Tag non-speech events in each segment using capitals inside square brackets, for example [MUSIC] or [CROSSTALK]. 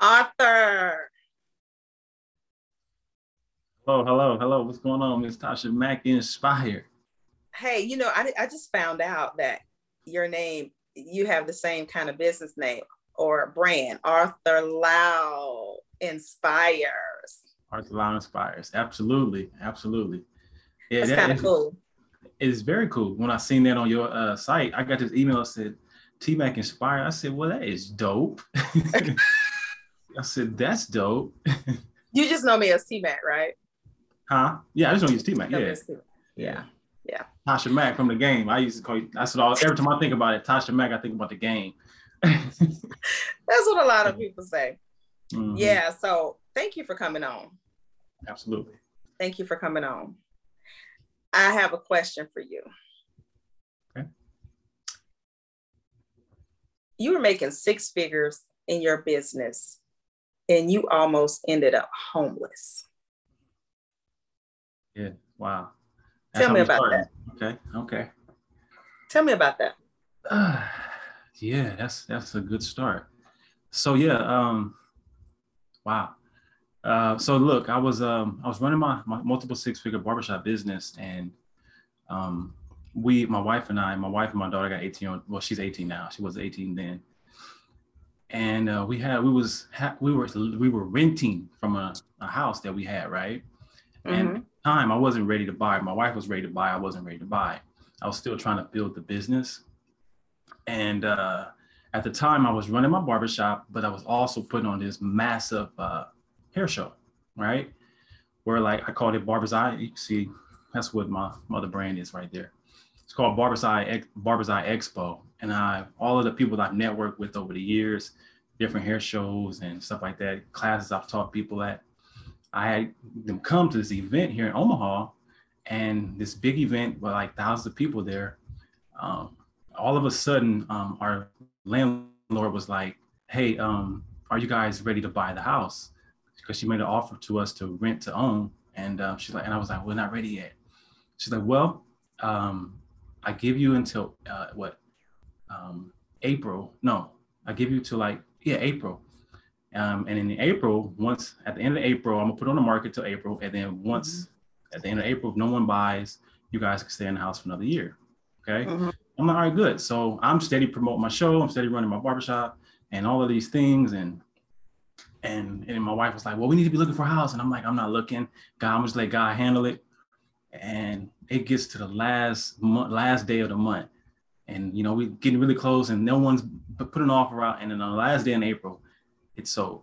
Arthur. Hello, hello, hello. What's going on, Miss Tasha Mack Inspired? Hey, you know, I, I just found out that your name, you have the same kind of business name or brand, Arthur Lyle Inspires. Arthur Lyle Inspires. Absolutely. Absolutely. Yeah, That's that kind of cool. It is very cool. When I seen that on your uh, site, I got this email that said, T Mac Inspire. I said, well, that is dope. [LAUGHS] [LAUGHS] I said, that's dope. [LAUGHS] you just know me as T Mac, right? Huh? Yeah, I just know you as T Mac. Yeah. yeah. Yeah. Tasha Mack from the game. I used to call you. That's what all, every time I think about it, Tasha Mack, I think about the game. [LAUGHS] that's what a lot of people say. Mm-hmm. Yeah. So thank you for coming on. Absolutely. Thank you for coming on. I have a question for you. Okay. You were making six figures in your business and you almost ended up homeless. Yeah. Wow. That's Tell me about started. that. Okay. Okay. Tell me about that. Uh, [SIGHS] yeah, that's that's a good start. So yeah, um, wow. Uh, so look, I was um, I was running my, my multiple six figure barbershop business, and um, we, my wife and I, my wife and my daughter got 18. Well, she's 18 now. She was 18 then, and uh, we had we was ha- we were we were renting from a, a house that we had right, mm-hmm. and time I wasn't ready to buy. My wife was ready to buy. I wasn't ready to buy. I was still trying to build the business, and uh, at the time I was running my barbershop, but I was also putting on this massive uh, hair show, right? Where like I called it Barber's Eye. You can see that's what my mother brand is right there. It's called Barber's Eye, Barber's Eye Expo. And I, all of the people that I've networked with over the years, different hair shows and stuff like that, classes I've taught people at, I had them come to this event here in Omaha and this big event with like thousands of people there. Um, all of a sudden, um, our landlord was like, Hey, um, are you guys ready to buy the house? Because she made an offer to us to rent to own. And uh, she's like, and I was like, we're not ready yet. She's like, well, um, I give you until uh, what, um, April? No, I give you to like yeah April. Um, and in April, once at the end of April, I'm gonna put on the market till April, and then once mm-hmm. at the end of April, if no one buys, you guys can stay in the house for another year. Okay. Mm-hmm. I'm like, all right, good. So I'm steady promoting my show. I'm steady running my barbershop and all of these things. And and and my wife was like, well, we need to be looking for a house. And I'm like, I'm not looking. God, I'm just let God handle it and it gets to the last month, last day of the month, and you know we're getting really close, and no one's put an offer out, and then on the last day in April, it sold,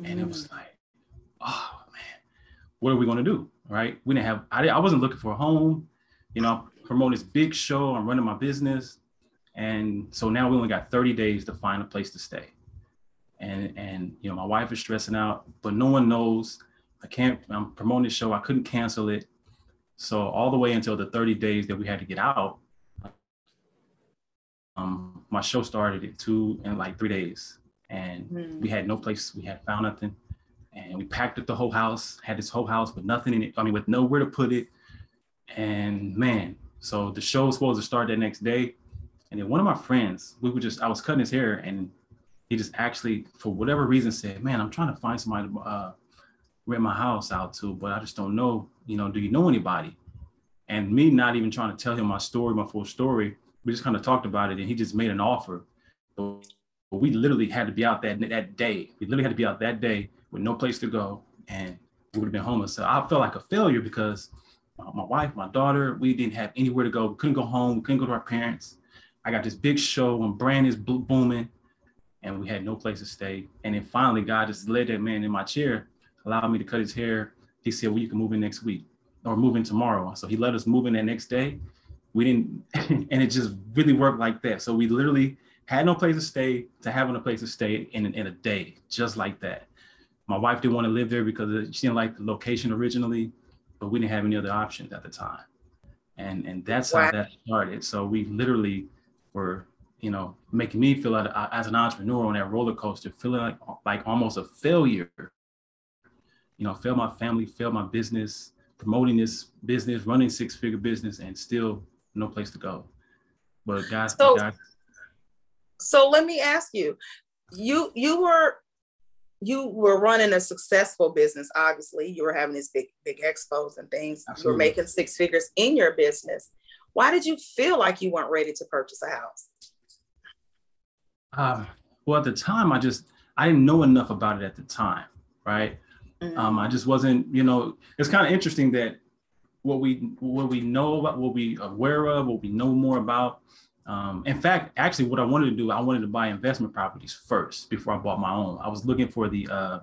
mm. and it was mm. like, oh man, what are we gonna do? Right? We didn't have. I, I wasn't looking for a home, you know. Promoting this big show, I'm running my business, and so now we only got 30 days to find a place to stay, and and you know my wife is stressing out, but no one knows. I can't. I'm promoting the show. I couldn't cancel it so all the way until the 30 days that we had to get out, um, my show started at two in like three days, and mm. we had no place. We had found nothing, and we packed up the whole house. Had this whole house with nothing in it. I mean, with nowhere to put it. And man, so the show was supposed to start that next day, and then one of my friends, we were just I was cutting his hair, and he just actually, for whatever reason, said, "Man, I'm trying to find somebody to uh, rent my house out to, but I just don't know you know, do you know anybody? And me not even trying to tell him my story, my full story, we just kind of talked about it and he just made an offer. But we literally had to be out that that day. We literally had to be out that day with no place to go and we would have been homeless. So I felt like a failure because my wife, my daughter, we didn't have anywhere to go. We couldn't go home. We couldn't go to our parents. I got this big show and brand is booming and we had no place to stay. And then finally, God just led that man in my chair, allowed me to cut his hair he said, well, you can move in next week or move in tomorrow. So he let us move in that next day. We didn't, [LAUGHS] and it just really worked like that. So we literally had no place to stay to having a place to stay in, in a day, just like that. My wife didn't want to live there because she didn't like the location originally, but we didn't have any other options at the time. And, and that's wow. how that started. So we literally were, you know, making me feel like, as an entrepreneur on that roller coaster, feeling like, like almost a failure you know, fail my family, fail my business, promoting this business, running six figure business, and still no place to go. But guys, so, guys. So let me ask you, you you were you were running a successful business. Obviously, you were having these big, big expos and things. Absolutely. You were making six figures in your business. Why did you feel like you weren't ready to purchase a house? Um, well, at the time, I just I didn't know enough about it at the time, right? Mm-hmm. Um, I just wasn't, you know. It's kind of interesting that what we what we know about, what we aware of, what we know more about. Um, in fact, actually, what I wanted to do, I wanted to buy investment properties first before I bought my own. I was looking for the uh,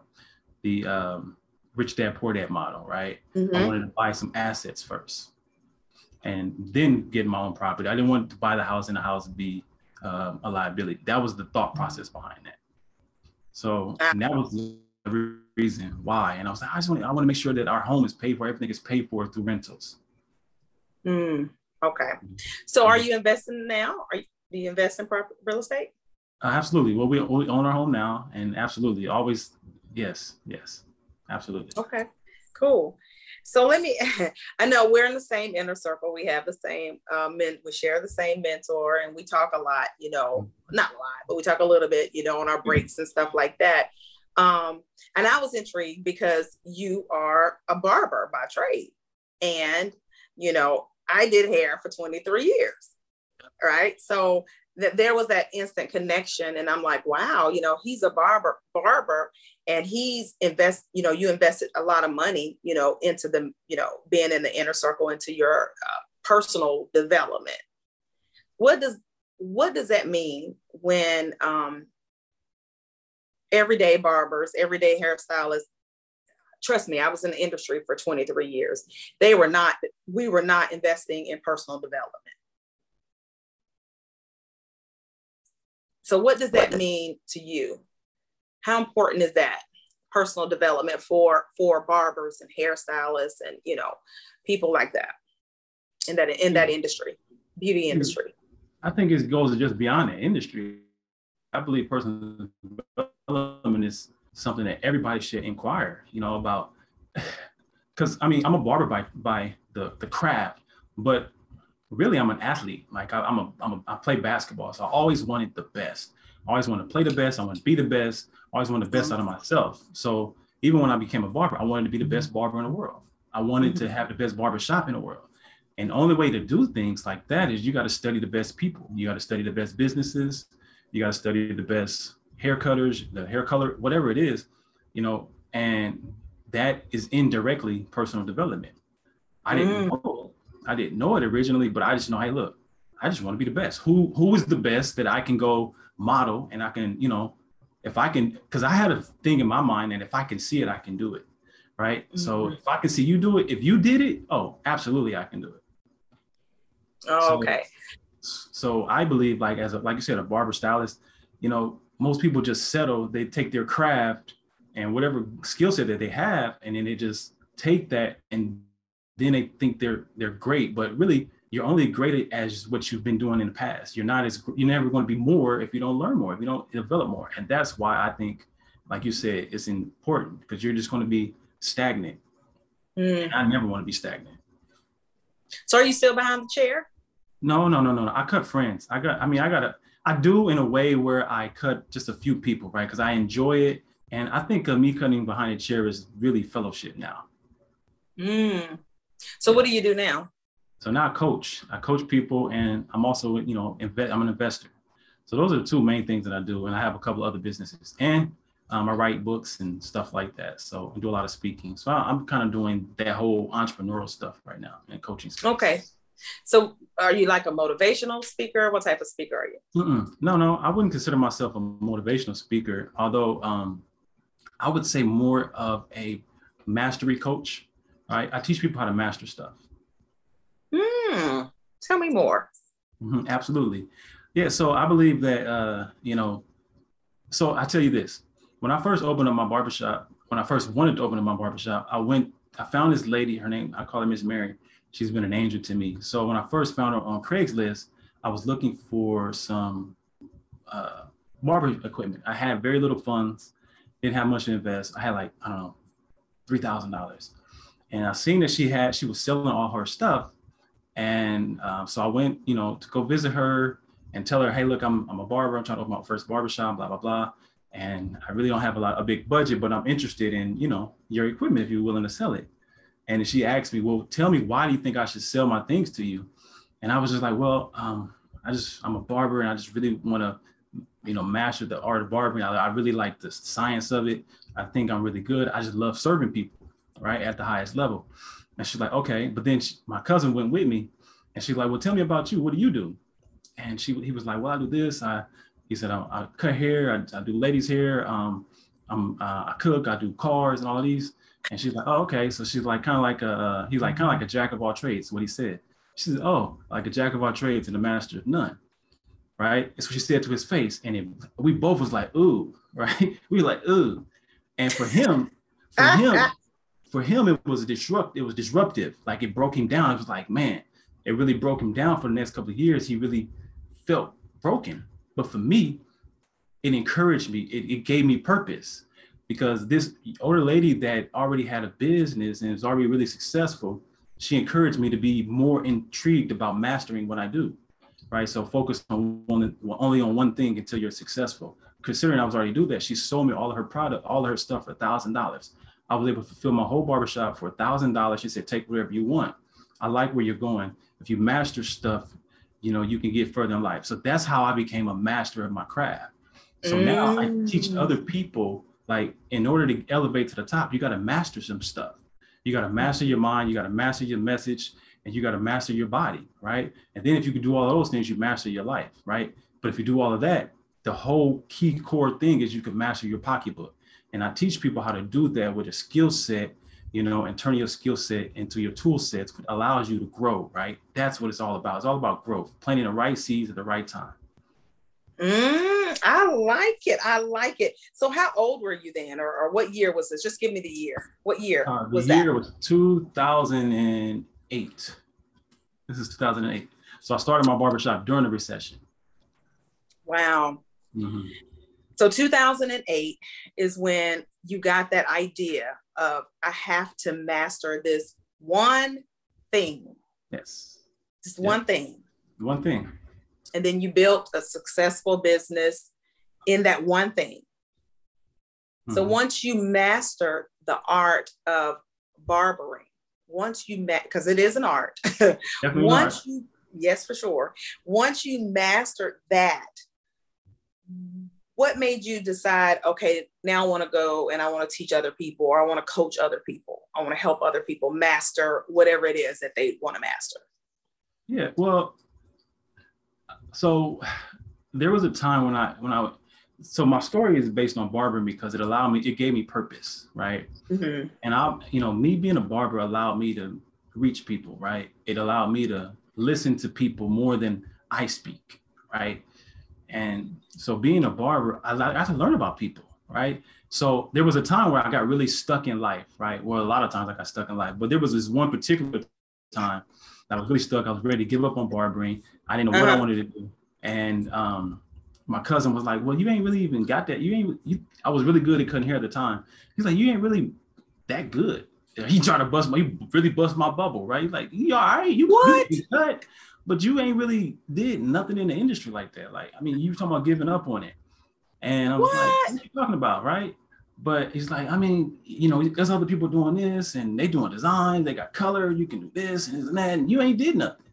the um, rich dad poor dad model, right? Mm-hmm. I wanted to buy some assets first, and then get my own property. I didn't want to buy the house and the house be um, a liability. That was the thought process behind that. So that was the reason why. And I was like, I just want, I want to make sure that our home is paid for. Everything is paid for through rentals. Mm, okay. So are you investing now? Are you, do you invest in property, real estate? Uh, absolutely. Well, we, we own our home now, and absolutely, always, yes, yes, absolutely. Okay, cool. So let me, [LAUGHS] I know we're in the same inner circle. We have the same uh, men, we share the same mentor and we talk a lot, you know, mm-hmm. not a lot, but we talk a little bit, you know, on our mm-hmm. breaks and stuff like that. Um, and I was intrigued because you are a barber by trade. And, you know, I did hair for 23 years. Right. So that there was that instant connection. And I'm like, wow, you know, he's a barber, barber, and he's invest you know you invested a lot of money you know into the you know being in the inner circle into your uh, personal development what does what does that mean when um everyday barbers everyday hairstylists. Trust me i was in the industry for 23 years. They were not we were not investing in personal development. So what does that mean to you? How important is that? Personal development for for barbers and hairstylists and you know people like that in that in that industry beauty industry. I think it goes just beyond the industry. I believe personal development is something that everybody should inquire you know about [SIGHS] because i mean i'm a barber by by the the craft but really i'm an athlete like I, i'm a i'm a i play basketball so i always wanted the best I always want to play the best. I want to be the best. I always want the best out of myself. So even when I became a barber, I wanted to be the best barber in the world. I wanted to have the best barber shop in the world. And the only way to do things like that is you got to study the best people. You got to study the best businesses. You got to study the best hair cutters, the hair color, whatever it is, you know, and that is indirectly personal development. I didn't mm. know I didn't know it originally, but I just know, hey, look, I just want to be the best. Who who is the best that I can go model and I can, you know, if I can, because I had a thing in my mind, and if I can see it, I can do it. Right. Mm-hmm. So if I can see you do it, if you did it, oh, absolutely, I can do it. Oh, so, okay. So I believe, like as a, like you said, a barber stylist, you know, most people just settle. They take their craft and whatever skill set that they have, and then they just take that and then they think they're they're great. But really, you're only great as what you've been doing in the past. You're not as you're never going to be more if you don't learn more, if you don't develop more. And that's why I think, like you said, it's important because you're just going to be stagnant. Mm. And I never want to be stagnant. So are you still behind the chair? No, no, no, no, no. I cut friends. I got. I mean, I got to. I do in a way where I cut just a few people, right? Because I enjoy it, and I think uh, me cutting behind a chair is really fellowship now. Mm. So what do you do now? So now I coach. I coach people, and I'm also, you know, invest. I'm an investor. So those are the two main things that I do, and I have a couple other businesses, and um, I write books and stuff like that. So I do a lot of speaking. So I'm kind of doing that whole entrepreneurial stuff right now and coaching. Space. Okay. So are you like a motivational speaker? What type of speaker are you? Mm-mm. No, no, I wouldn't consider myself a motivational speaker, although um, I would say more of a mastery coach. Right, I teach people how to master stuff. Hmm. Tell me more. Mm-hmm, absolutely. Yeah. So I believe that, uh, you know, so I tell you this when I first opened up my barbershop, when I first wanted to open up my barbershop, I went, I found this lady, her name, I call her Miss Mary. She's been an angel to me. So when I first found her on Craigslist, I was looking for some uh, barber equipment. I had very little funds, didn't have much to invest. I had like, I don't know, $3,000. And I seen that she had, she was selling all her stuff. And um, so I went, you know, to go visit her and tell her, hey, look, I'm, I'm a barber. I'm trying to open my first barbershop, blah, blah, blah. and I really don't have a lot a big budget, but I'm interested in you know your equipment if you're willing to sell it. And she asked me, well, tell me why do you think I should sell my things to you? And I was just like, well, um, I just I'm a barber and I just really want to you know master the art of barbering. I, I really like the science of it. I think I'm really good. I just love serving people right at the highest level. And she's like, okay. But then she, my cousin went with me, and she's like, well, tell me about you. What do you do? And she he was like, well, I do this. I he said, I, I cut hair. I, I, do ladies' hair. Um, I'm, uh, I cook. I do cars and all of these. And she's like, oh, okay. So she's like, kind of like a, uh, he's like, kind of like a jack of all trades. What he said. She said, oh, like a jack of all trades and a master of none. Right. It's what she said to his face. And it, we both was like, ooh, [LAUGHS] right. we were like, ooh. And for him, for [LAUGHS] him, for him, it was a disrupt. It was disruptive. Like it broke him down. It was like, man, it really broke him down for the next couple of years. He really felt broken but for me, it encouraged me. It, it gave me purpose because this older lady that already had a business and is already really successful, she encouraged me to be more intrigued about mastering what I do. Right. So focus on one, only on one thing until you're successful. Considering I was already do that, she sold me all of her product, all of her stuff for thousand dollars. I was able to fulfill my whole barbershop for thousand dollars. She said, take whatever you want. I like where you're going. If you master stuff, you know, you can get further in life. So that's how I became a master of my craft. So mm. now I teach mm. other people, like, in order to elevate to the top, you got to master some stuff. You got to master your mind, you got to master your message, and you got to master your body, right? And then if you can do all those things, you master your life, right? But if you do all of that, the whole key core thing is you can master your pocketbook. And I teach people how to do that with a skill set you know, and turn your skill set into your tool sets allows you to grow, right? That's what it's all about. It's all about growth, planting the right seeds at the right time. Mm, I like it. I like it. So, how old were you then, or, or what year was this? Just give me the year. What year uh, was that? The year was 2008. This is 2008. So, I started my barbershop during the recession. Wow. Mm-hmm. So, 2008 is when you got that idea of I have to master this one thing. Yes. Just yeah. one thing. One thing. And then you built a successful business in that one thing. Mm-hmm. So once you master the art of barbering, once you met because it is an art. [LAUGHS] once art. you yes for sure. Once you master that, what made you decide okay now i want to go and i want to teach other people or i want to coach other people i want to help other people master whatever it is that they want to master yeah well so there was a time when i when i so my story is based on barbering because it allowed me it gave me purpose right mm-hmm. and i you know me being a barber allowed me to reach people right it allowed me to listen to people more than i speak right and so being a barber, I got to learn about people, right? So there was a time where I got really stuck in life, right? Well, a lot of times I got stuck in life, but there was this one particular time I was really stuck. I was ready to give up on barbering. I didn't know what uh-huh. I wanted to do. And um, my cousin was like, well, you ain't really even got that. You ain't, you, I was really good at cutting hair at the time. He's like, you ain't really that good. He tried to bust my, he really bust my bubble, right? He's like, you all right? You what? You cut but you ain't really did nothing in the industry like that. Like, I mean, you talking about giving up on it. And I was what? like, what are you talking about? Right. But he's like, I mean, you know, there's other people doing this and they doing design, they got color, you can do this and that, and you ain't did nothing.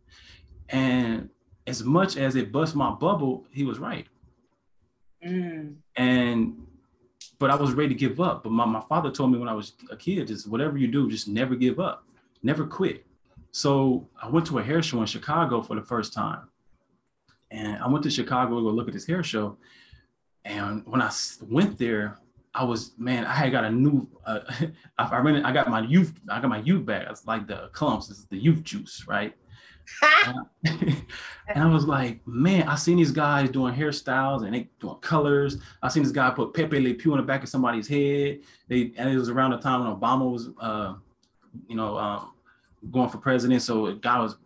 And as much as it bust my bubble, he was right. Mm. And but I was ready to give up. But my, my father told me when I was a kid, just whatever you do, just never give up, never quit. So I went to a hair show in Chicago for the first time. And I went to Chicago to go look at this hair show. And when I went there, I was man, I had got a new. Uh, [LAUGHS] I, I, I got my youth. I got my youth bag. It's like the clumps. It's the youth juice, right? [LAUGHS] [LAUGHS] and I was like, man, I seen these guys doing hairstyles and they doing colors. I seen this guy put Pepe Le Pew in the back of somebody's head. They and it was around the time when Obama was, uh, you know, um, going for president. So a guy was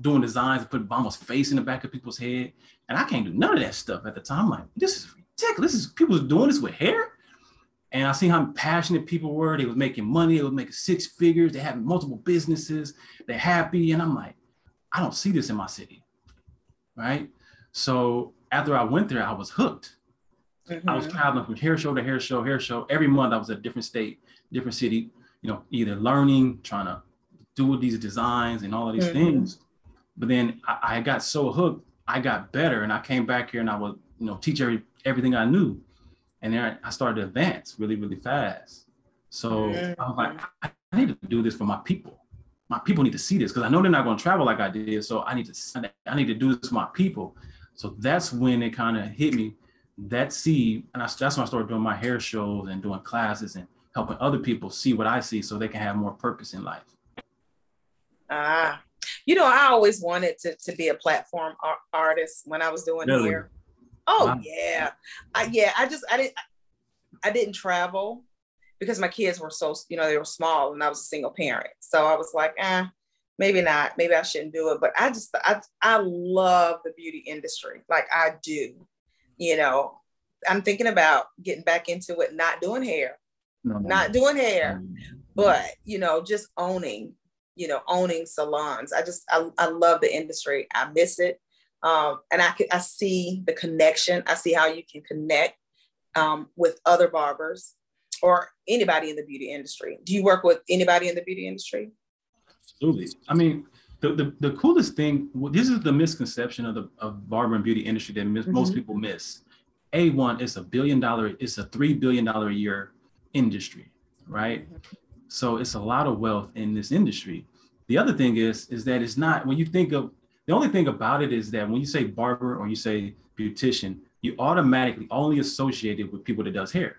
doing designs and put Obama's face in the back of people's head. And I can't do none of that stuff at the time. I'm like, this is ridiculous. This is people doing this with hair. And I seen how passionate people were. They was making money. They was making six figures. They had multiple businesses. They're happy. And I'm like, I don't see this in my city. Right. So after I went there, I was hooked. Mm-hmm. I was mm-hmm. traveling from hair show to hair show, hair show. Every month I was at a different state, different city, you know, either learning, trying to do these designs and all of these mm-hmm. things. But then I, I, got so hooked, I got better and I came back here and I would, you know, teach every, everything I knew. And then I, started to advance really, really fast. So. I was like, I, need to do this for my people. My people need to see this because I know they're not going to travel like I did. So I need to, I need to do this for my people. So that's when it kind of hit me that seed, and I, that's when I started doing my hair shows and doing classes and helping other people see what I see so they can have more purpose in life. Ah, you know, I always wanted to, to be a platform artist when I was doing really? hair. Oh wow. yeah, I, yeah. I just I didn't I didn't travel because my kids were so you know they were small and I was a single parent. So I was like, eh, maybe not. Maybe I shouldn't do it. But I just I I love the beauty industry. Like I do you know, I'm thinking about getting back into it, not doing hair, no, no, not doing hair, but you know, just owning, you know, owning salons. I just I, I love the industry. I miss it. Um, and I can I see the connection. I see how you can connect um, with other barbers or anybody in the beauty industry. Do you work with anybody in the beauty industry? Absolutely. I mean, the, the, the coolest thing, this is the misconception of the of barber and beauty industry that miss, mm-hmm. most people miss. A1 is a billion dollar, it's a three billion dollar a year industry, right? So it's a lot of wealth in this industry. The other thing is, is that it's not when you think of the only thing about it is that when you say barber or you say beautician, you automatically only associate it with people that does hair,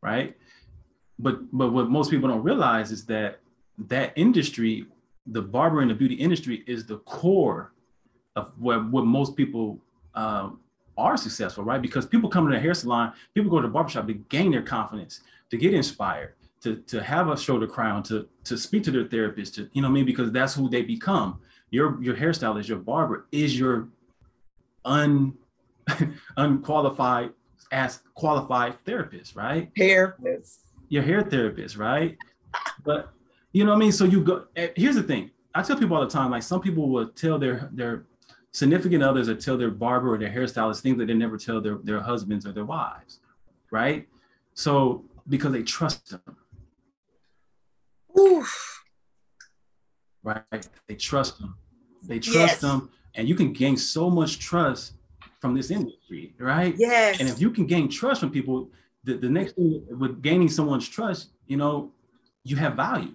right? But but what most people don't realize is that that industry the barber and the beauty industry is the core of what, what most people um, are successful, right? Because people come to the hair salon, people go to the barbershop to gain their confidence, to get inspired, to, to have a shoulder crown, to, to speak to their therapist, to, you know I mean? Because that's who they become. Your, your hairstylist, your barber is your un, [LAUGHS] unqualified as qualified therapist, right? Therapist. Your hair therapist, right? But you know what I mean? So you go. Eh, here's the thing. I tell people all the time. Like some people will tell their their significant others or tell their barber or their hairstylist things that they never tell their their husbands or their wives, right? So because they trust them. Oof. Right? They trust them. They trust yes. them, and you can gain so much trust from this industry, right? Yes. And if you can gain trust from people, the, the next thing with gaining someone's trust, you know, you have value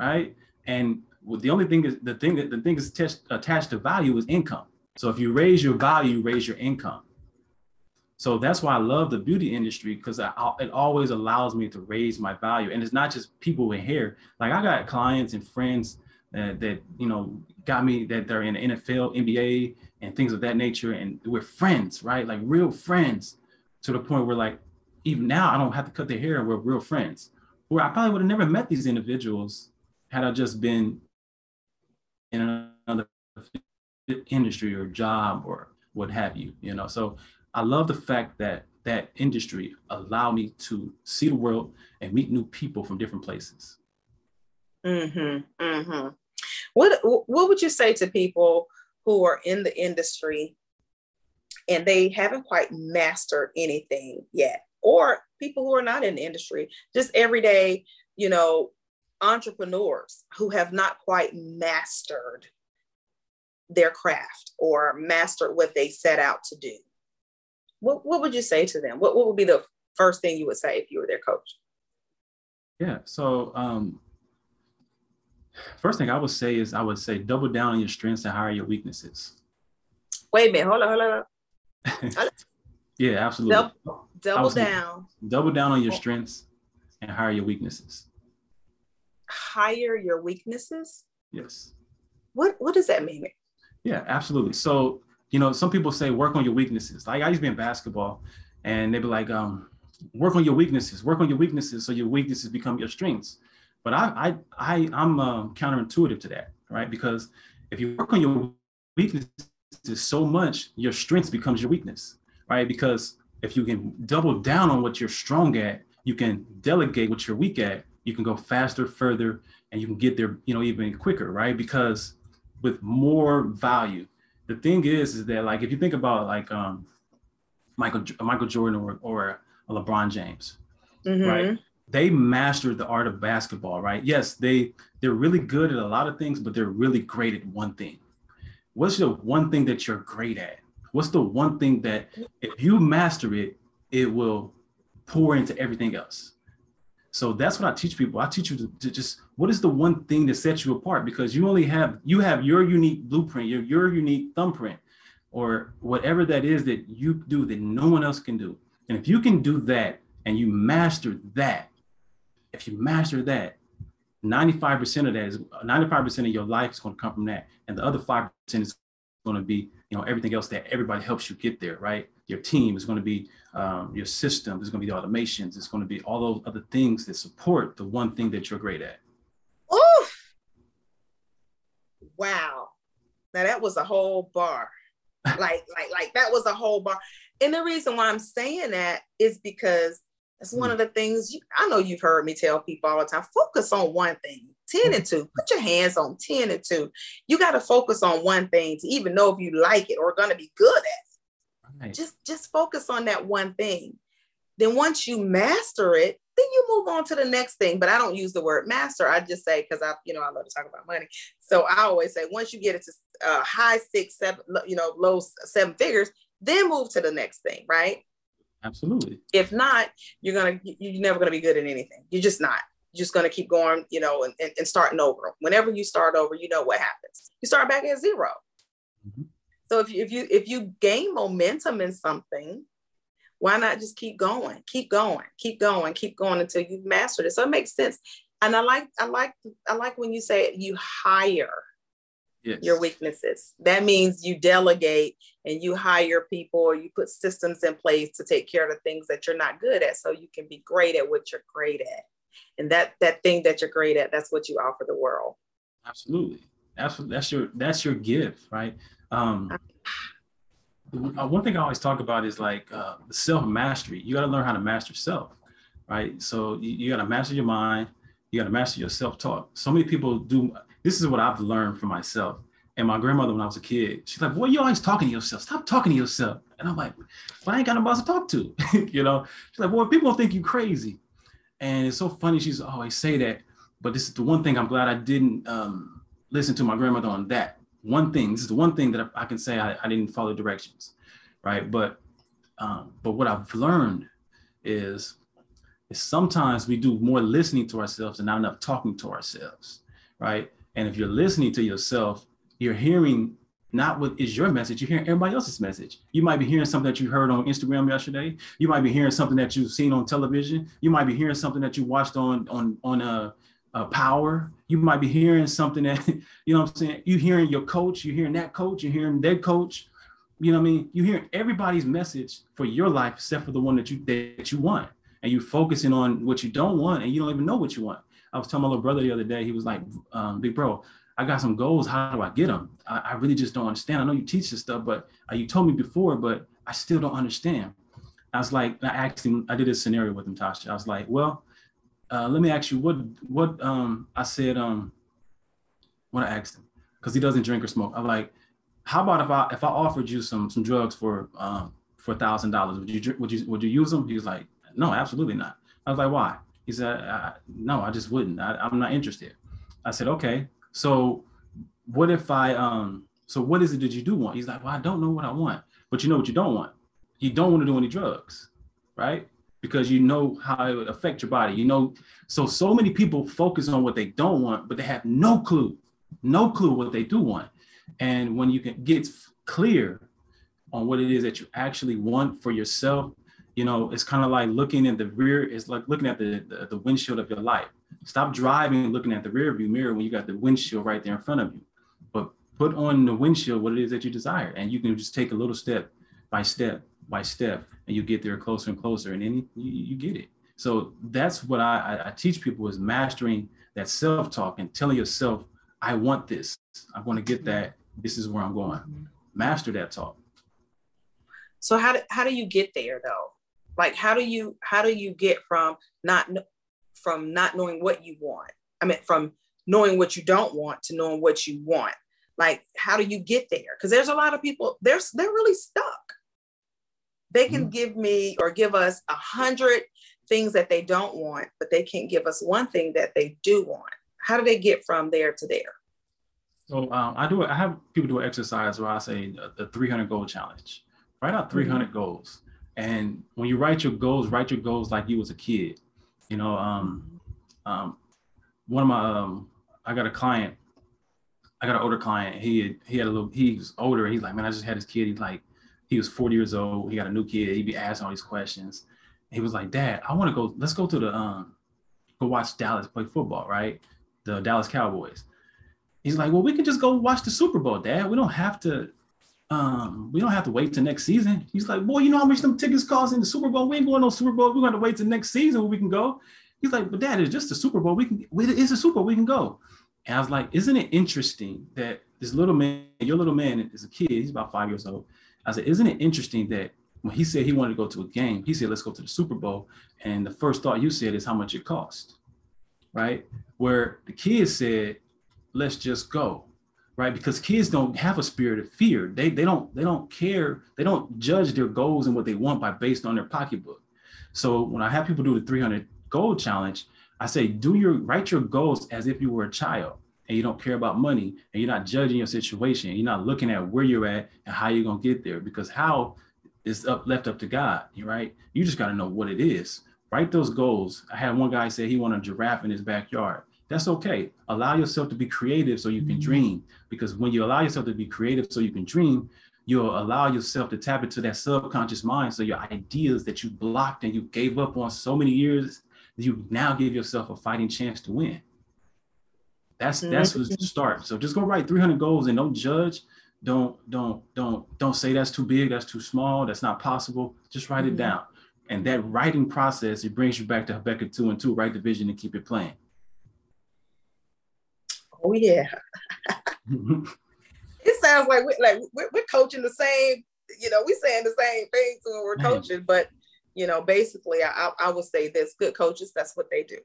right? And the only thing is the thing that the thing is attached, attached to value is income. So if you raise your value, you raise your income. So that's why I love the beauty industry because it always allows me to raise my value. And it's not just people in here. Like I got clients and friends that, that you know got me that they're in the NFL, NBA, and things of that nature. And we're friends, right? Like real friends to the point where like even now I don't have to cut their hair we're real friends. Where I probably would have never met these individuals had I just been in another industry or job or what have you, you know. So I love the fact that that industry allowed me to see the world and meet new people from different places. Mm-hmm. Mm-hmm. What what would you say to people who are in the industry and they haven't quite mastered anything yet? Or people who are not in the industry, just everyday, you know, entrepreneurs who have not quite mastered their craft or mastered what they set out to do what, what would you say to them what, what would be the first thing you would say if you were their coach yeah so um, first thing i would say is i would say double down on your strengths and hire your weaknesses wait a minute hold on hold on, hold on. [LAUGHS] yeah absolutely double, double down double down on your strengths and hire your weaknesses hire your weaknesses? Yes. What what does that mean? Yeah, absolutely. So, you know, some people say work on your weaknesses. Like I used to be in basketball and they'd be like, um, work on your weaknesses, work on your weaknesses so your weaknesses become your strengths. But I I I I'm uh, counterintuitive to that, right? Because if you work on your weaknesses so much, your strengths becomes your weakness, right? Because if you can double down on what you're strong at, you can delegate what you're weak at, you can go faster, further, and you can get there, you know, even quicker, right? Because with more value, the thing is, is that like if you think about like um Michael Michael Jordan or or LeBron James, mm-hmm. right? They mastered the art of basketball, right? Yes, they they're really good at a lot of things, but they're really great at one thing. What's the one thing that you're great at? What's the one thing that if you master it, it will pour into everything else? So that's what I teach people. I teach you to, to, just what is the one thing that sets you apart because you only have you have your unique blueprint, your your unique thumbprint, or whatever that is that you do that no one else can do. And if you can do that and you master that, if you master that, 95% of that is 95% of your life is going to come from that. And the other 5% is going to be, you know, everything else that everybody helps you get there, right? Your team is going to be um, your system, is going to be the automations, it's going to be all those other things that support the one thing that you're great at. Oof. Wow. Now that was a whole bar. like, like, like that was a whole bar. And the reason why I'm saying that is because that's one mm. of the things you, I know you've heard me tell people all the time focus on one thing 10 and 2 put your hands on 10 and 2 you got to focus on one thing to even know if you like it or going to be good at it. Right. just just focus on that one thing. Then once you master it then you move on to the next thing. But i don't use the word master. I just say because i you know i love to talk about money. So i always say once you get it to uh, high six seven you know low seven figures then move to the next thing right Absolutely. If not, you're gonna you're never gonna be good at anything. You're just not. You're just gonna keep going, you know, and, and, and starting over. Whenever you start over, you know what happens. You start back at 0 mm-hmm. So if you if you if you gain momentum in something, why not just keep going, keep going, keep going, keep going until you've mastered it. So it makes sense. And I like I like I like when you say you hire yes. your weaknesses. That means you delegate and you hire people or you put systems in place to take care of the things that you're not good at so you can be great at what you're great at. And that that thing that you're great at, that's what you offer the world. Absolutely. Absolutely. That's your that's your gift, right? Um uh, one thing I always talk about is like uh, self mastery. You got to learn how to master self, right? So you, you got to master your mind. You got to master your self talk. So many people do this is what I've learned for myself. And my grandmother, when I was a kid, she's like, "Boy, you always talking to yourself. Stop talking to yourself." And I'm like, "Well, I ain't got nobody to talk to." [LAUGHS] you know, she's like, "Boy, people think you crazy." And it's so funny. She's always say that, but this is the one thing I'm glad I didn't um, listen to my grandmother on that one thing. This is the one thing that I, I can say I, I, didn't follow directions, right? But um, but what I've learned is is sometimes we do more listening to ourselves and not enough talking to ourselves, right? And if you're listening to yourself, you're hearing not what is your message, you're hearing everybody else's message. You might be hearing something that you heard on Instagram yesterday. You might be hearing something that you've seen on television. You might be hearing something that you watched on on on a, a power. You might be hearing something that [LAUGHS] you know what I'm saying. You hearing your coach, you're hearing that coach, you're hearing their coach. You know what I mean? You're hearing everybody's message for your life except for the one that you that you want. And you're focusing on what you don't want and you don't even know what you want. I was telling my little brother the other day, he was like, um, big bro, I got some goals. How do I get them? I, I really just don't understand. I know you teach this stuff, but uh, you told me before, but I still don't understand. I was like, I asked him, I did a scenario with him, Tasha. I was like, well, uh, let me ask you what, what, um, I said, um, what I asked him, cause he doesn't drink or smoke. I'm like, how about if I, if I offered you some, some drugs for, um, for a thousand dollars, would you, would you, would you use them? He was like, no, absolutely not. I was like, why? He said, I, no, I just wouldn't. I, I'm not interested. I said, okay. So what if I, um, so what is it that you do want? He's like, well, I don't know what I want, but you know what you don't want? You don't want to do any drugs, right? Because you know how it would affect your body. You know, so, so many people focus on what they don't want, but they have no clue, no clue what they do want. And when you can get clear on what it is that you actually want for yourself you know, it's kind of like looking in the rear, it's like looking at the, the, the windshield of your life. Stop driving and looking at the rear view mirror when you got the windshield right there in front of you. But put on the windshield what it is that you desire. And you can just take a little step by step by step, and you get there closer and closer, and then you, you get it. So that's what I, I teach people is mastering that self-talk and telling yourself, I want this. I want to get mm-hmm. that. This is where I'm going. Master that talk. So how do, how do you get there though? Like how do you how do you get from not from not knowing what you want i mean from knowing what you don't want to knowing what you want like how do you get there because there's a lot of people they're they're really stuck They can mm-hmm. give me or give us a hundred things that they don't want, but they can't give us one thing that they do want. How do they get from there to there? So um, I do. I have people do an exercise where I say the 300 goal challenge. Write out 300 mm-hmm. goals, and when you write your goals, write your goals like you was a kid. You know, um, um, one of my um, I got a client. I got an older client. He had, he had a little. He's older. He's like, man, I just had this kid. He's like, he was 40 years old. He got a new kid. He'd be asking all these questions. He was like, Dad, I want to go. Let's go to the um, go watch Dallas play football, right? The Dallas Cowboys. He's like, well, we can just go watch the Super Bowl, Dad. We don't have to. Um, we don't have to wait till next season. He's like, boy, you know how much them tickets cost in the Super Bowl? We ain't going no Super Bowl. We're going to wait till next season when we can go. He's like, but Dad, it's just a Super Bowl. We can. It's a Super Bowl. We can go. And I was like, isn't it interesting that this little man, your little man is a kid. He's about five years old. I said, isn't it interesting that when he said he wanted to go to a game, he said, let's go to the Super Bowl. And the first thought you said is how much it cost, right? Where the kid said, let's just go, right? Because kids don't have a spirit of fear. They, they don't they don't care. They don't judge their goals and what they want by based on their pocketbook. So when I have people do the 300 goal challenge, I say, do your write your goals as if you were a child and you don't care about money and you're not judging your situation. You're not looking at where you're at and how you're gonna get there because how is up left up to God, right? You just gotta know what it is. Write those goals. I had one guy say he wanted a giraffe in his backyard. That's okay. Allow yourself to be creative so you can mm-hmm. dream. Because when you allow yourself to be creative so you can dream, you'll allow yourself to tap into that subconscious mind. So your ideas that you blocked and you gave up on so many years you now give yourself a fighting chance to win. That's mm-hmm. that's where to start. So just go write 300 goals and don't judge. Don't don't don't don't say that's too big, that's too small, that's not possible. Just write mm-hmm. it down. And that writing process, it brings you back to Habakkuk 2 and 2, write the vision and keep it playing. Oh yeah. [LAUGHS] it sounds like we're like we're, we're, coaching the same, you know, we're saying the same things when we're coaching, but you know, basically, I, I would say this good coaches, that's what they do.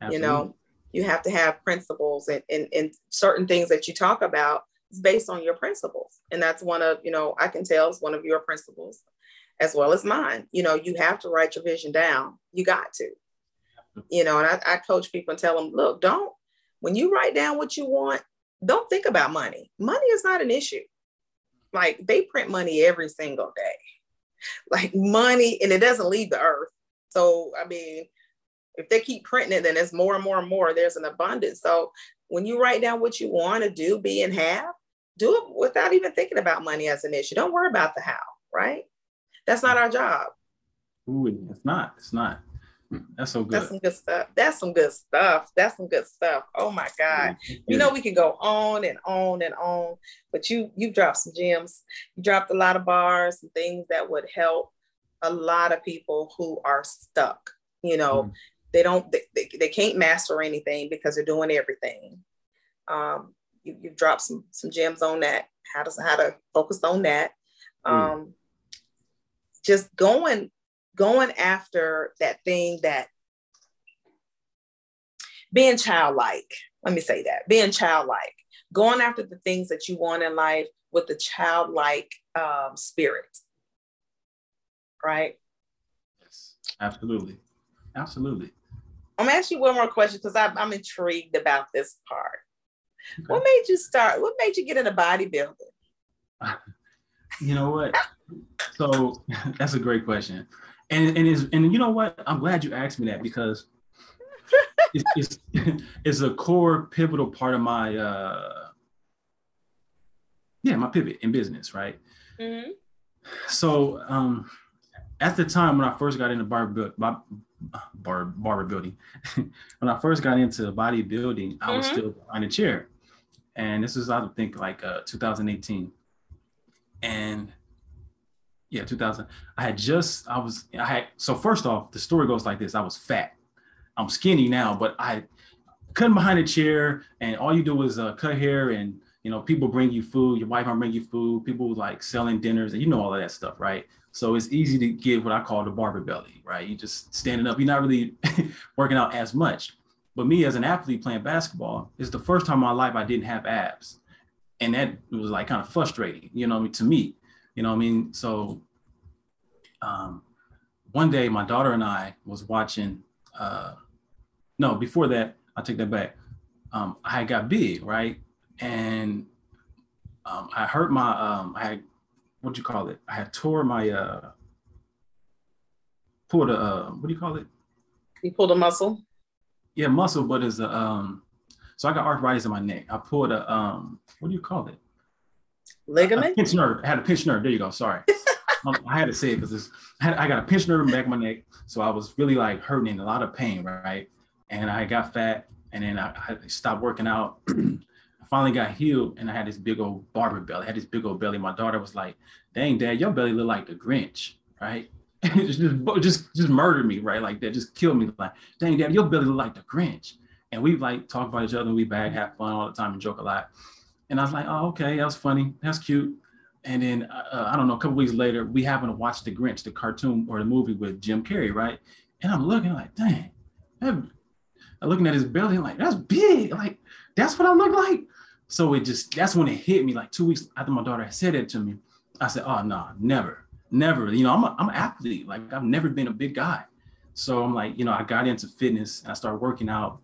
Absolutely. You know, you have to have principles and, and, and certain things that you talk about is based on your principles. And that's one of, you know, I can tell is one of your principles as well as mine. You know, you have to write your vision down. You got to, you know, and I, I coach people and tell them, look, don't, when you write down what you want, don't think about money. Money is not an issue. Like they print money every single day like money and it doesn't leave the earth. So, I mean, if they keep printing it, then it's more and more and more. There's an abundance. So, when you write down what you want to do, be, and have, do it without even thinking about money as an issue. Don't worry about the how, right? That's not our job. Ooh, it's not. It's not. That's so good. That's some good stuff. That's some good stuff. That's some good stuff. Oh my God. You know, we can go on and on and on, but you you dropped some gems. You dropped a lot of bars and things that would help a lot of people who are stuck. You know, mm. they don't they, they, they, can't master anything because they're doing everything. Um, you, you dropped some some gems on that. How to how to focus on that. Mm. Um, mm. just going going after that thing that being childlike, let me say that, being childlike, going after the things that you want in life with the childlike um, spirit. Right? Yes, absolutely. Absolutely. I'm gonna ask you one more question because I'm, I'm intrigued about this part. Okay. What made you start? What made you get into bodybuilding? [LAUGHS] you know what? so [LAUGHS] that's a great question and and is and you know what? I'm glad you asked me that because it's, it's, [LAUGHS] it's a core pivotal part of my uh yeah my pivot in business, right? Mm-hmm. So um at the time when I first got into barber bar, bar, barber building, [LAUGHS] when I first got into bodybuilding, I was mm-hmm. still behind a chair, and this is I think like uh, 2018, and yeah 2000 i had just i was i had so first off the story goes like this. I was fat. I'm skinny now but i cutting behind a chair and all you do is uh, cut hair and you know people bring you food your wife might bring you food people like selling dinners and you know all of that stuff right? So it's easy to get what i call the barber belly right? You just standing up. You're not really [LAUGHS] working out as much. But me as an athlete playing basketball it's the first time in my life i didn't have abs. And that was like kind of frustrating you know to me you know what I mean? So um, one day my daughter and I was watching. Uh, no, before that, I take that back. Um, I got big, right? And um, I hurt my, um, I had, what do you call it? I had tore my, uh, pulled a, uh, what do you call it? You pulled a muscle? Yeah, muscle, but it's a, um, so I got arthritis in my neck. I pulled a, um, what do you call it? Ligament? A pinched nerve. I had a pinched nerve. There you go. Sorry. [LAUGHS] um, I had to say it because I, I, got a pinched nerve in the back of my neck. So I was really like hurting in a lot of pain, right? And I got fat and then I, I stopped working out. [CLEARS THROAT] I finally got healed and I had this big old barber belly. I had this big old belly. My daughter was like, dang, dad, your belly look like the Grinch, right? [LAUGHS] just, just, just, murdered me, right? Like that, just killed me. Like, dang, dad, your belly look like the Grinch. And we like talk about each other and we bag, have fun all the time and joke a lot. And I was like, oh, okay, that was funny. That's cute. And then uh, I don't know, a couple weeks later, we happen to watch The Grinch, the cartoon or the movie with Jim Carrey, right? And I'm looking like, dang, I'm looking at his belly, I'm like, that's big. Like, that's what I look like. So it just, that's when it hit me. Like two weeks after my daughter said it to me, I said, oh, no, never, never. You know, I'm, a, I'm an athlete. Like, I've never been a big guy. So I'm like, you know, I got into fitness and I started working out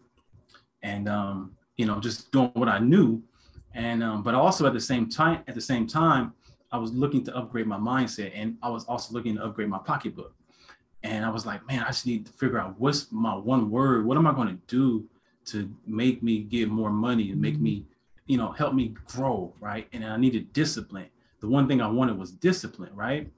and, um, you know, just doing what I knew. And, um, but also at the same time, at the same time, I was looking to upgrade my mindset and I was also looking to upgrade my pocketbook. And I was like, man, I just need to figure out what's my one word. What am I going to do to make me get more money and make me, you know, help me grow, right? And I needed discipline. The one thing I wanted was discipline, right?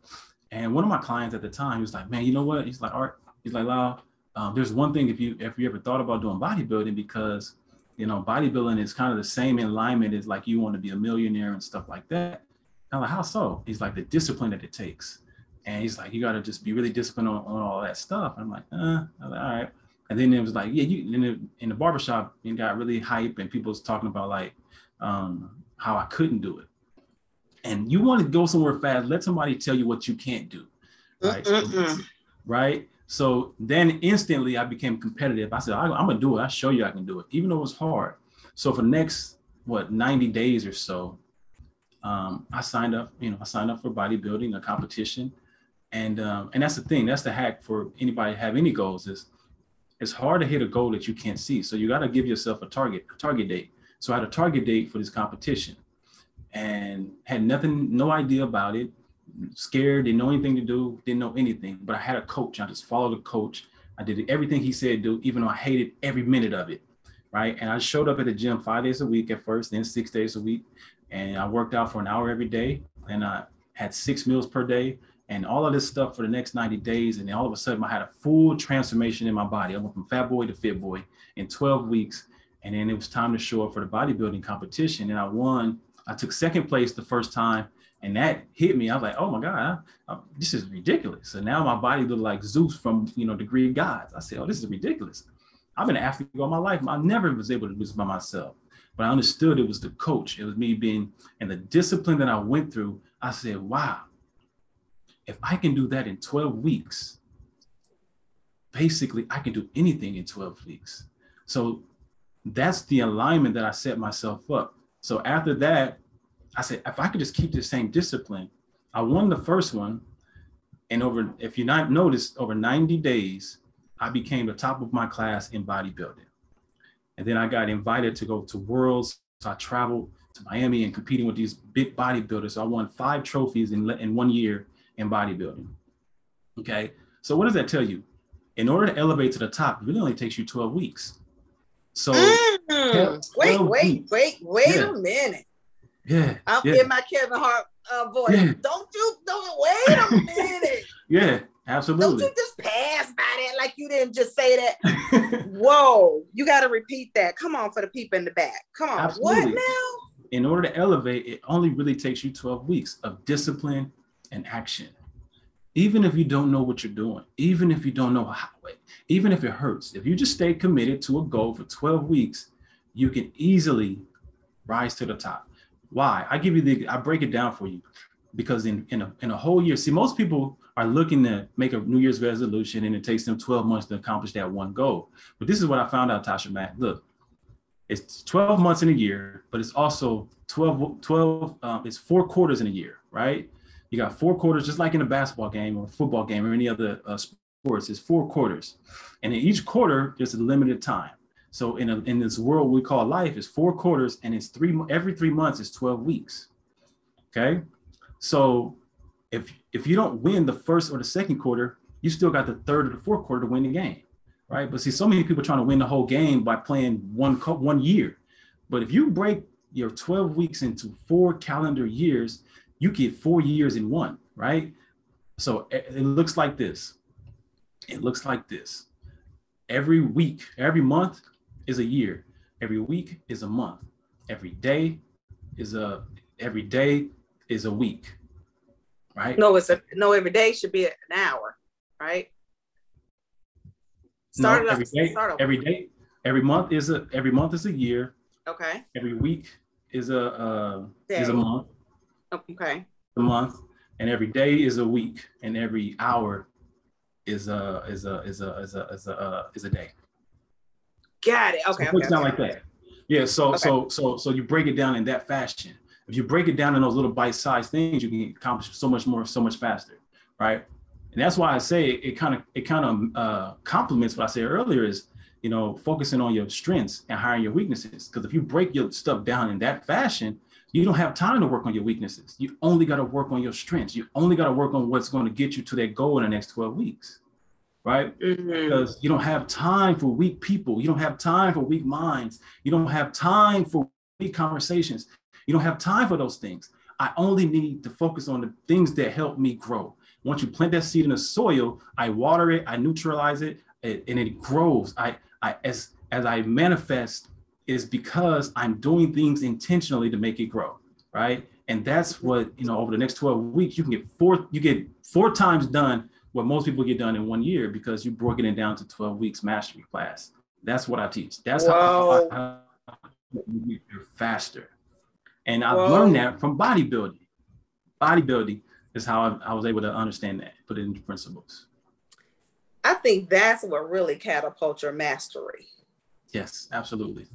And one of my clients at the time, he was like, man, you know what? He's like, Art, he's like, Lau, um, there's one thing if you if you ever thought about doing bodybuilding because you know bodybuilding is kind of the same alignment as like you want to be a millionaire and stuff like that I'm like, how so? He's like, the discipline that it takes. And he's like, you got to just be really disciplined on, on all that stuff. I'm like, uh, I'm like, all right. And then it was like, yeah, you in the, in the barbershop, it got really hype and people was talking about like um, how I couldn't do it. And you want to go somewhere fast, let somebody tell you what you can't do. Right. So, right. So then instantly I became competitive. I said, I'm gonna do it. I'll show you I can do it, even though it was hard. So for the next what 90 days or so, um, I signed up, you know, I signed up for bodybuilding, a competition. And um, and that's the thing, that's the hack for anybody have any goals is it's hard to hit a goal that you can't see. So you got to give yourself a target, a target date. So I had a target date for this competition and had nothing, no idea about it, scared, didn't know anything to do, didn't know anything. But I had a coach. I just followed the coach. I did everything he said do, even though I hated every minute of it. Right. And I showed up at the gym five days a week at first, then six days a week and I worked out for an hour every day and I had six meals per day and all of this stuff for the next 90 days. And then all of a sudden I had a full transformation in my body. I went from fat boy to fit boy in 12 weeks. And then it was time to show up for the bodybuilding competition. And I won. I took second place the first time and that hit me. I was like, oh my God, I, I, this is ridiculous. So now my body looked like Zeus from, you know, the Greek gods. I said, oh, this is ridiculous. I've been an athlete all my life. I never was able to do this by myself but I understood it was the coach. It was me being, and the discipline that I went through, I said, wow, if I can do that in 12 weeks, basically I can do anything in 12 weeks. So that's the alignment that I set myself up. So after that, I said, if I could just keep the same discipline, I won the first one. And over, if you not noticed, over 90 days, I became the top of my class in bodybuilding. And then I got invited to go to Worlds. So I traveled to Miami and competing with these big bodybuilders. So I won five trophies in, in one year in bodybuilding. Okay. So what does that tell you? In order to elevate to the top, it really only takes you 12 weeks. So mm, wait, wait, weeks. wait, wait yeah. a minute. Yeah. I'm yeah. in my Kevin Hart uh, voice. Yeah. Don't you don't wait a minute. [LAUGHS] yeah. Absolutely. Don't you just pass by that like you didn't just say that? Whoa, you got to repeat that. Come on for the people in the back. Come on. Absolutely. What now? In order to elevate, it only really takes you 12 weeks of discipline and action. Even if you don't know what you're doing, even if you don't know how, even if it hurts, if you just stay committed to a goal for 12 weeks, you can easily rise to the top. Why? I give you the, I break it down for you because in, in, a, in a whole year, see, most people are looking to make a New Year's resolution and it takes them 12 months to accomplish that one goal. But this is what I found out, Tasha Mack. Look, it's 12 months in a year, but it's also 12, 12 um, it's four quarters in a year, right? You got four quarters, just like in a basketball game or football game or any other uh, sports. It's four quarters, and in each quarter there's a limited time. So in a, in this world we call life, it's four quarters, and it's three every three months is twelve weeks. Okay, so if if you don't win the first or the second quarter, you still got the third or the fourth quarter to win the game, right? But see, so many people trying to win the whole game by playing one one year. But if you break your 12 weeks into four calendar years, you get four years in one, right? So eh, it looks like this. It looks like this. Every week, every month is a year. Every week is a month. Every day is a every day is a week. Right? No, it's a no every day should be an hour, right? Start no, every day, every day, every month is a every month is a year. Okay. Every week is a uh, is a month. Okay. A month, and every day is a week, and every hour is a is a is a is a is a uh, is a day. Got it. Okay. So okay, down okay. like that. Yeah. So okay. so so so you break it down in that fashion. If you break it down in those little bite-sized things, you can accomplish so much more, so much faster, right? And that's why I say it kind of it kind of uh, complements what I said earlier. Is you know, focusing on your strengths and hiring your weaknesses. Because if you break your stuff down in that fashion, you don't have time to work on your weaknesses. You only got to work on your strengths. You only got to work on what's going to get you to that goal in the next 12 weeks. Right? Mm-hmm. Because you don't have time for weak people. You don't have time for weak minds. You don't have time for weak conversations. You don't have time for those things. I only need to focus on the things that help me grow. Once you plant that seed in the soil, I water it, I neutralize it, and it grows. I I as as I manifest is because I'm doing things intentionally to make it grow, right? And that's what you know. Over the next 12 weeks, you can get four. You get four times done what most people get done in one year because you broken it down to 12 weeks mastery class. That's what I teach. That's Whoa. how, you're faster. And I've Whoa. learned that from bodybuilding. Bodybuilding is how I, I was able to understand that, put it into principles. I think that's what really catapults your mastery. Yes, absolutely.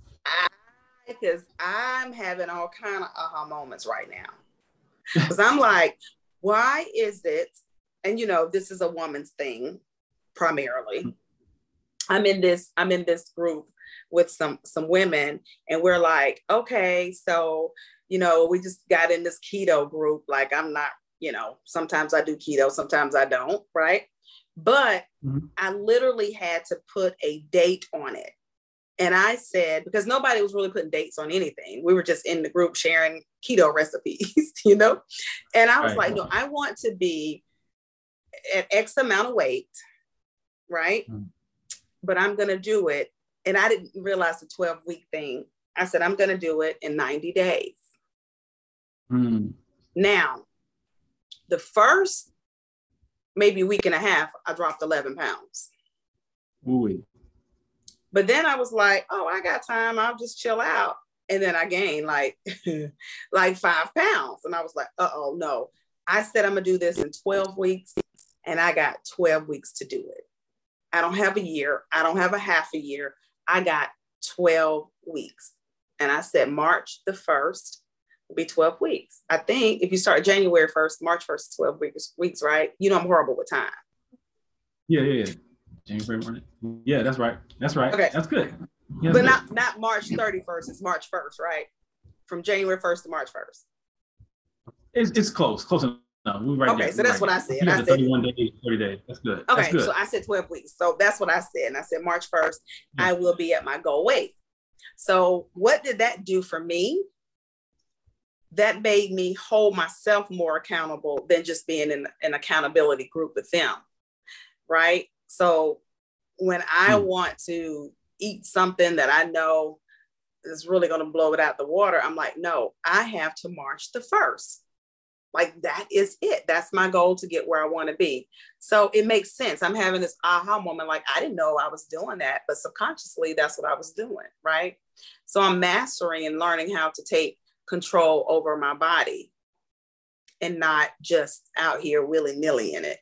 Because I'm having all kind of aha moments right now. Because I'm like, why is it? And you know, this is a woman's thing primarily. I'm in this, I'm in this group with some some women, and we're like, okay, so you know, we just got in this keto group. Like, I'm not, you know, sometimes I do keto, sometimes I don't, right? But mm-hmm. I literally had to put a date on it. And I said, because nobody was really putting dates on anything. We were just in the group sharing keto [LAUGHS] recipes, you know? And I was right. like, no, I want to be at X amount of weight, right? Mm-hmm. But I'm going to do it. And I didn't realize the 12 week thing. I said, I'm going to do it in 90 days. Mm. Now, the first maybe week and a half, I dropped 11 pounds. Ooh. But then I was like, oh, I got time. I'll just chill out. And then I gained like, [LAUGHS] like five pounds. And I was like, uh oh, no. I said I'm gonna do this in 12 weeks, and I got 12 weeks to do it. I don't have a year. I don't have a half a year. I got 12 weeks. And I said March the 1st, will be 12 weeks. I think if you start January 1st, March 1st, 12 weeks, weeks, right? You know, I'm horrible with time. Yeah, yeah, yeah. January morning. Yeah, that's right. That's right. Okay. That's good. Yeah, but not not March 31st. It's March 1st, right? From January 1st to March 1st. It's, it's close, close enough. Right okay, there. so that's right what I said. I said 31 days, 30 days. That's good. Okay, that's good. so I said 12 weeks. So that's what I said. And I said March 1st, yeah. I will be at my goal weight. So what did that do for me? that made me hold myself more accountable than just being in an accountability group with them. Right. So when I mm. want to eat something that I know is really going to blow it out the water, I'm like, no, I have to march the first. Like that is it. That's my goal to get where I want to be. So it makes sense. I'm having this aha moment. Like I didn't know I was doing that, but subconsciously that's what I was doing. Right. So I'm mastering and learning how to take control over my body and not just out here willy nilly in it.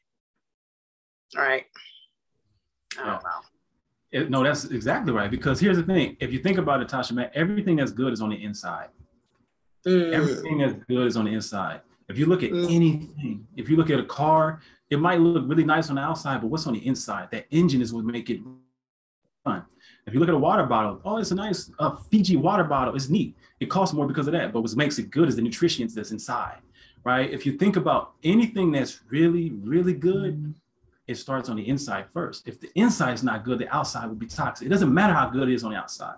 All right. I don't know. It, no, that's exactly right. Because here's the thing: if you think about it, Tasha, man, everything that's good is on the inside. Mm. Everything that's good is on the inside. If you look at mm. anything, if you look at a car, it might look really nice on the outside, but what's on the inside? That engine is what make it fun. If you look at a water bottle, oh, it's a nice uh, Fiji water bottle. It's neat. It costs more because of that, but what makes it good is the nutrition that's inside, right? If you think about anything that's really, really good, it starts on the inside first. If the inside is not good, the outside will be toxic. It doesn't matter how good it is on the outside.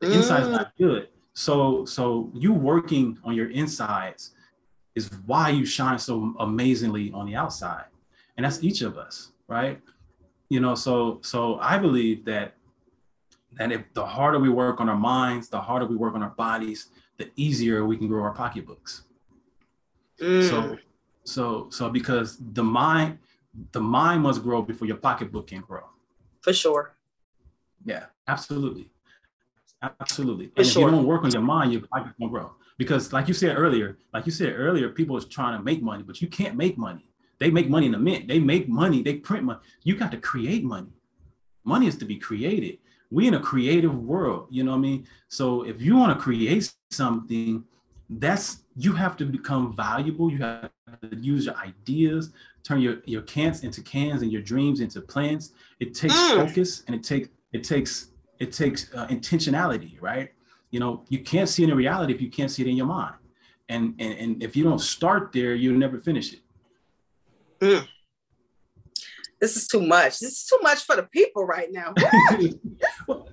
The mm. inside is not good. So, so you working on your insides is why you shine so amazingly on the outside. And that's each of us, right? You know, so so I believe that that if the harder we work on our minds, the harder we work on our bodies, the easier we can grow our pocketbooks. Mm. So so so because the mind the mind must grow before your pocketbook can grow. For sure. Yeah, absolutely. Absolutely. For and sure. if you don't work on your mind, your pocket won't grow. Because like you said earlier, like you said earlier, people is trying to make money, but you can't make money. They make money in a mint. They make money. They print money. You got to create money. Money is to be created. We in a creative world, you know what I mean? So if you want to create something, that's you have to become valuable. You have to use your ideas, turn your your cans into cans and your dreams into plans. It takes mm. focus and it takes it takes it takes uh, intentionality, right? You know, you can't see it in reality if you can't see it in your mind, and and, and if you don't start there, you'll never finish it. Mm. This is too much. This is too much for the people right now. [LAUGHS] well,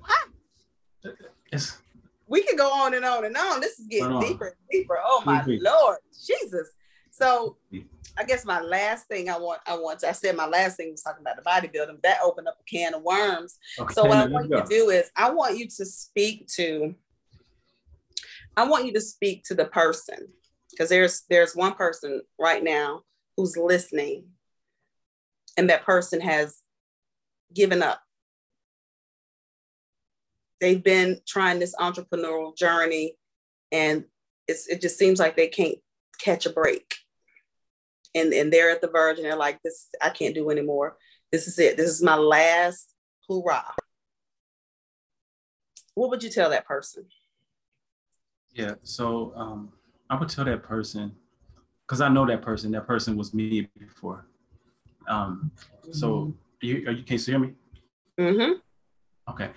we can go on and on and on. This is getting deeper and deeper. Oh my lord, Jesus. So I guess my last thing I want, I want to, I said my last thing was talking about the bodybuilding. That opened up a can of worms. Okay, so what I want you to do is I want you to speak to, I want you to speak to the person because there's there's one person right now who's listening and that person has given up. They've been trying this entrepreneurial journey and it's, it just seems like they can't catch a break. And, and they're at the verge and they're like, this, I can't do anymore. This is it. This is my last hoorah. What would you tell that person? Yeah. So um, I would tell that person, because I know that person, that person was me before. Um, so you, are you can you hear me? Mm-hmm. Okay.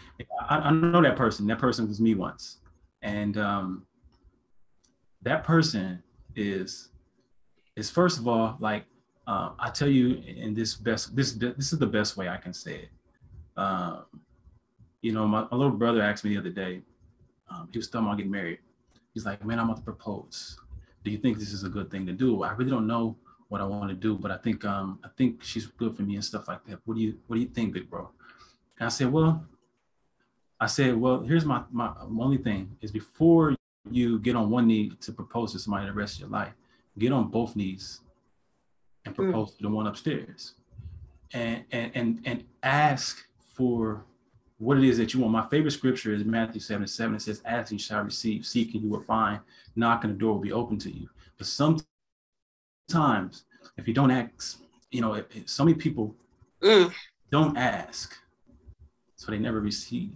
I, I know that person. That person was me once. And um, that person is is first of all like uh, I tell you in this best this this is the best way I can say it. Um, you know, my, my, little brother asked me the other day. Um, he was talking about getting married. He's like, "Man, I'm about to propose. Do you think this is a good thing to do? I really don't know what I want to do, but I think um, I think she's good for me and stuff like that. What do you What do you think, big bro?" And I said, "Well, I said, well, here's my my only thing is before you get on one knee to propose to somebody the rest of your life, get on both knees and hmm. propose mm. to the one upstairs, and and and and ask for what it is that you want. My favorite scripture is Matthew 7 7. It says, Ask you shall receive, seeking you will find, knocking the door will be open to you. But sometimes, if you don't ask, you know, if, if so many people mm. don't ask, so they never receive.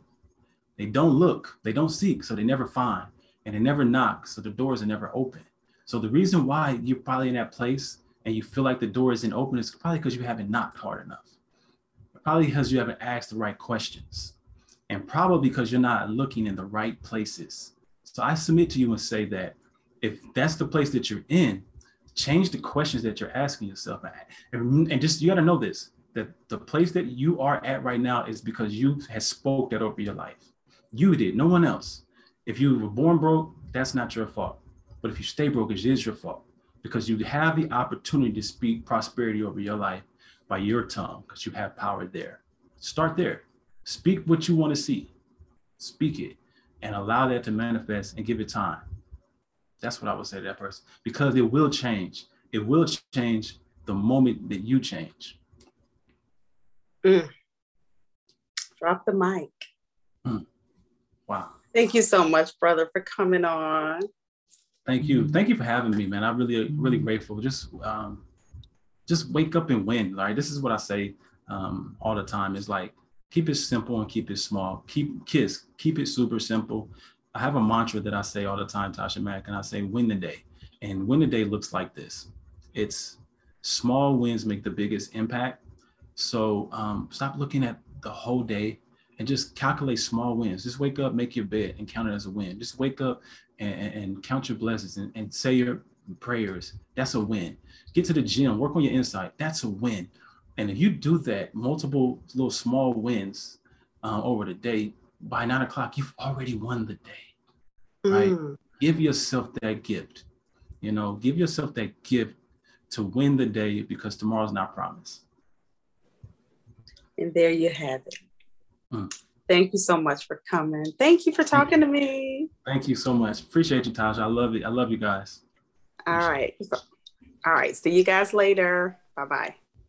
They don't look, they don't seek, so they never find, and they never knock, so the doors are never open. So the reason why you're probably in that place and you feel like the door isn't open is probably because you haven't knocked hard enough. Probably because you haven't asked the right questions, and probably because you're not looking in the right places. So I submit to you and say that if that's the place that you're in, change the questions that you're asking yourself. And just you got to know this that the place that you are at right now is because you have spoke that over your life. You did, no one else. If you were born broke, that's not your fault. But if you stay broke, it is your fault because you have the opportunity to speak prosperity over your life by your tongue because you have power there. Start there. Speak what you want to see. Speak it and allow that to manifest and give it time. That's what I would say to that person because it will change. It will change the moment that you change. Mm. Drop the mic. Mm. Wow. Thank you so much, brother, for coming on. Thank you. Thank you for having me, man. I'm really, really grateful. Just, um, just wake up and win. Right. This is what I say um, all the time. It's like keep it simple and keep it small. Keep kiss. Keep it super simple. I have a mantra that I say all the time, Tasha Mack, and I say win the day. And win the day looks like this, it's small wins make the biggest impact. So um, stop looking at the whole day and just calculate small wins. Just wake up, make your bed, and count it as a win. Just wake up and, and count your blessings and, and say your prayers. That's a win. Get to the gym, work on your insight. That's a win. And if you do that, multiple little small wins uh, over the day, by nine o'clock, you've already won the day, right? Mm. Give yourself that gift. You know, give yourself that gift to win the day because tomorrow's not promised. And there you have it. Mm. Thank you so much for coming. Thank you for talking to me. Thank you so much. Appreciate you, Tasha. I love it. I love you guys. All right. All right. See you guys later. Bye bye.